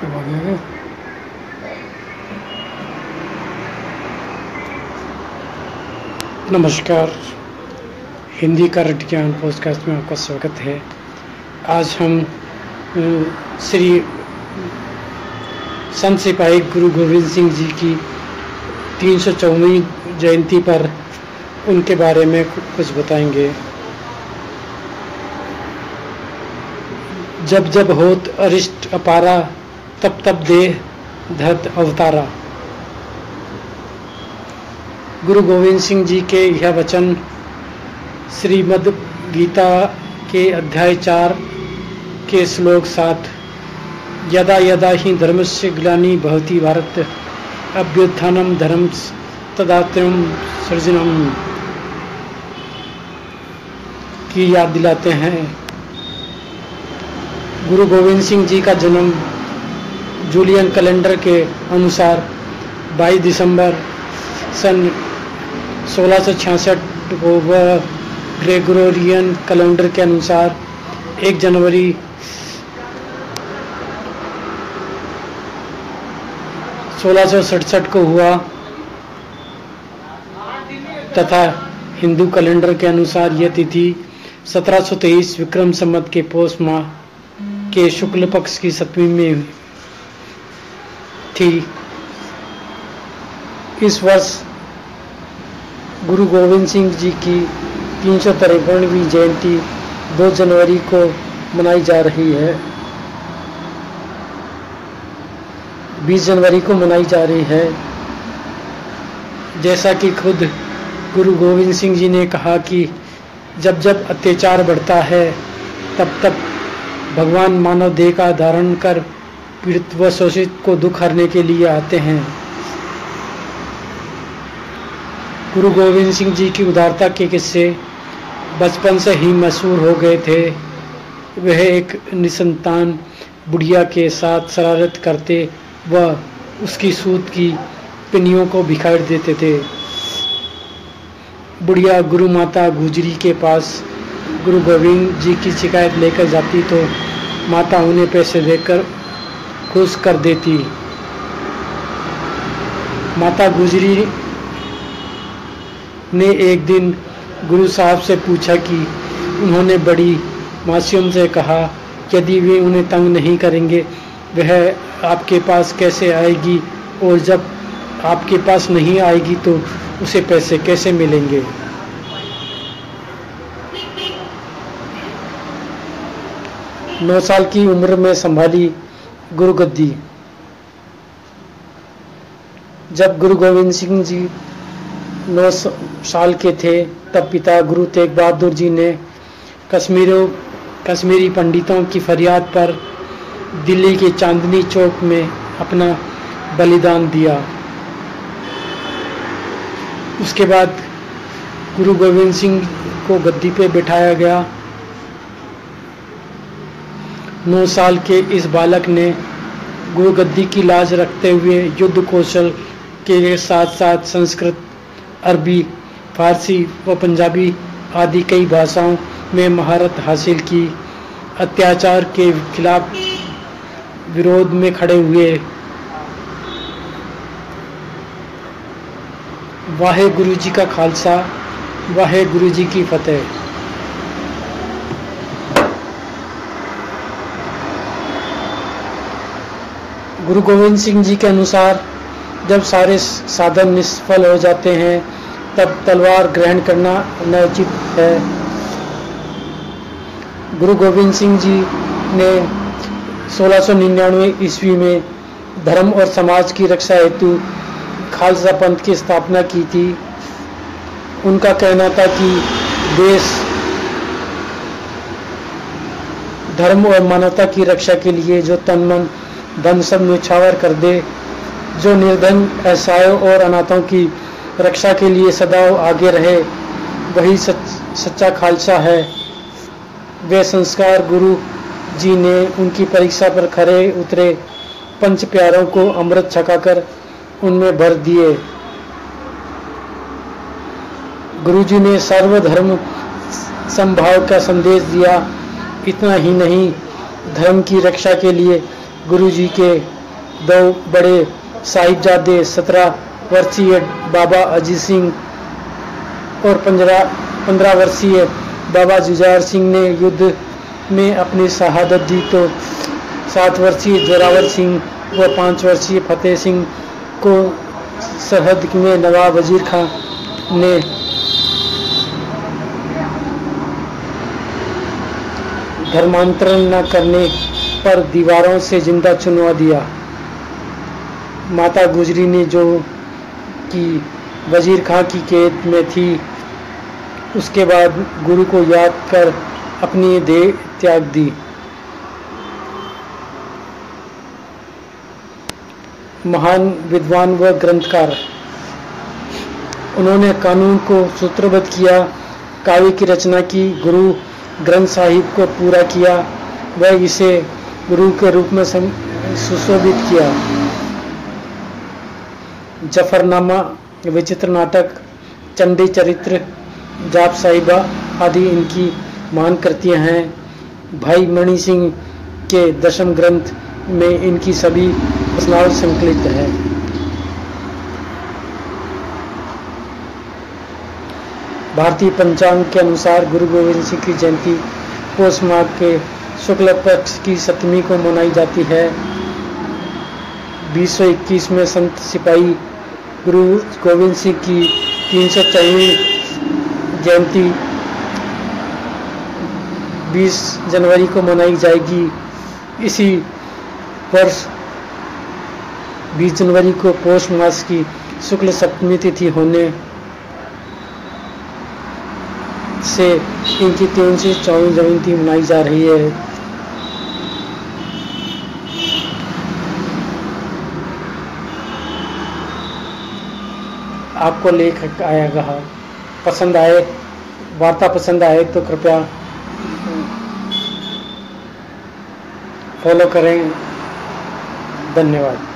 वगैरह नमस्कार। हिंदी का रट ज्ञान पॉडकास्ट में आपका स्वागत है। आज हम श्री संत सिपाही गुरु गोविंद सिंह जी की तीन सौ जयंती पर उनके बारे में कुछ बताएँगे। जब जब होत अरिष्ट अपारा तब तप देह धत अवतारा। गुरु गोविंद सिंह जी के यह वचन श्रीमद् गीता के अध्याय चार के श्लोक सात, यदा यदा ही धर्म से ग्लानी भवती भारत अभ्युत्थानम धर्म तदात्रम सृजनम। की याद दिलाते हैं। गुरु गोविंद सिंह जी का जन्म जूलियन कैलेंडर के अनुसार 22 दिसंबर सन 1666 को वह ग्रेगोरियन कैलेंडर के अनुसार 1 जनवरी सोलह को हुआ तथा हिंदू कैलेंडर के अनुसार यह तिथि 1723 विक्रम संवत के पौष माह के शुक्ल पक्ष की सप्तमी में थी। इस वर्ष गुरु गोविंद सिंह जी की तीन सौ तिरपनवीं जयंती 2 जनवरी को मनाई जा रही है। 20 जनवरी को मनाई जा रही है। जैसा कि खुद गुरु गोविंद सिंह जी ने कहा कि जब जब अत्याचार बढ़ता है, तब तब भगवान मानव देह का धारण कर पीड़ित व शोषित को दुख हरने के लिए आते हैं। गुरु गोविंद सिंह जी की उदारता के किस्से बचपन से ही मशहूर हो गए थे। वह एक निसंतान बुढ़िया के साथ शरारत करते व उसकी सूत की पिनियों को बिखार देते थे। बुढ़िया गुरु माता गुजरी के पास गुरु गोविंद जी की शिकायत लेकर जाती तो माता उन्हें पैसे देकर खुश कर देती। माता गुजरी ने एक दिन गुरु साहब से पूछा कि उन्होंने बड़ी मासूम से कहा, यदि वे उन्हें तंग नहीं करेंगे, वह आपके पास कैसे आएगी? और जब आपके पास नहीं आएगी तो उसे पैसे कैसे मिलेंगे? नौ साल की उम्र में संभाली। गुरु गद्दी। जब गुरु गोविंद सिंह जी नौ साल के थे, तब पिता गुरु तेग बहादुर जी ने कश्मीरों, कश्मीरी पंडितों की फरियाद पर दिल्ली के चांदनी चौक में अपना बलिदान दिया। उसके बाद गुरु गोविंद सिंह को गद्दी पे बिठाया गया। नौ साल के इस बालक ने गुरु गद्दी की लाज रखते हुए युद्ध कौशल के साथ साथ संस्कृत, अरबी, फारसी व पंजाबी आदि कई भाषाओं में महारत हासिल की। अत्याचार के खिलाफ विरोध में खड़े हुए वाहे गुरु जी का खालसा वाहे गुरु जी की फतेह। गुरु गोविंद सिंह जी के अनुसार जब सारे साधन निष्फल हो जाते हैं, तब तलवार ग्रहण करना अनुचित है। गुरु गोविंद सिंह जी ने 1699 ईस्वी में धर्म और समाज की रक्षा हेतु खालसा पंथ की स्थापना की थी। उनका कहना था कि देश धर्म और मानवता की रक्षा के लिए जो तन मन धन सब न्यौछावर कर दे। जो निर्धन असहायों और अनाथों की रक्षा के लिए सदैव आगे रहे वही सच, सच्चा खालसा है। वे संस्कार गुरु जी ने उनकी परीक्षा पर खरे उतरे पंच प्यारों को अमृत छकाकर उनमें भर दिए। गुरु जी ने सर्वधर्म संभाव का संदेश दिया इतना ही नहीं धर्म की रक्षा के लिए गुरुजी के दो बड़े साहिबजादे सत्रह वर्षीय बाबा अजीत सिंह और पंद्रह पंद्रह वर्षीय बाबा जुजार सिंह ने युद्ध में अपनी शहादत दी। तो सात वर्षीय जोरावर सिंह व पाँच वर्षीय फतेह सिंह को सरहद में नवाब वज़ीर खां ने धर्मांतरण न करने पर दीवारों से ज़िंदा चुनवा दिया। माता गुजरी ने जो कि वज़ीर खां की कैद में थी, उसके बाद गुरु को याद कर अपनी देह त्याग दी। महान विद्वान व ग्रंथकार। उन्होंने कानून को सूत्रबद्ध किया, काव्य की रचना की, गुरु ग्रंथ साहिब को पूरा किया व इसे गुरु के रूप में सुशोभित किया। जफरनामा, विचित्र नाटक, चंडी चरित्र, जाप साहिबा आदि इनकी महान कृतियाँ हैं। भाई मणि सिंह के दशम ग्रंथ में इनकी सभी रचनाएँ संकलित है। भारतीय पंचांग के अनुसार गुरु गोविंद सिंह की जयंती पोष माह के शुक्ल पक्ष की सप्तमी को मनाई जाती है। 2021 में संत सिपाही गुरु गोविंद सिंह की तीन सौ जयंती 20 जनवरी को मनाई जाएगी। इसी वर्ष 20 जनवरी को पौष मास की शुक्ल सप्तमी तिथि होने से इनकी तीन सौ चौबीस जयंती मनाई जा रही है। आपको लेख आएगा। पसंद आए वार्ता पसंद आए तो कृपया फॉलो करें। धन्यवाद।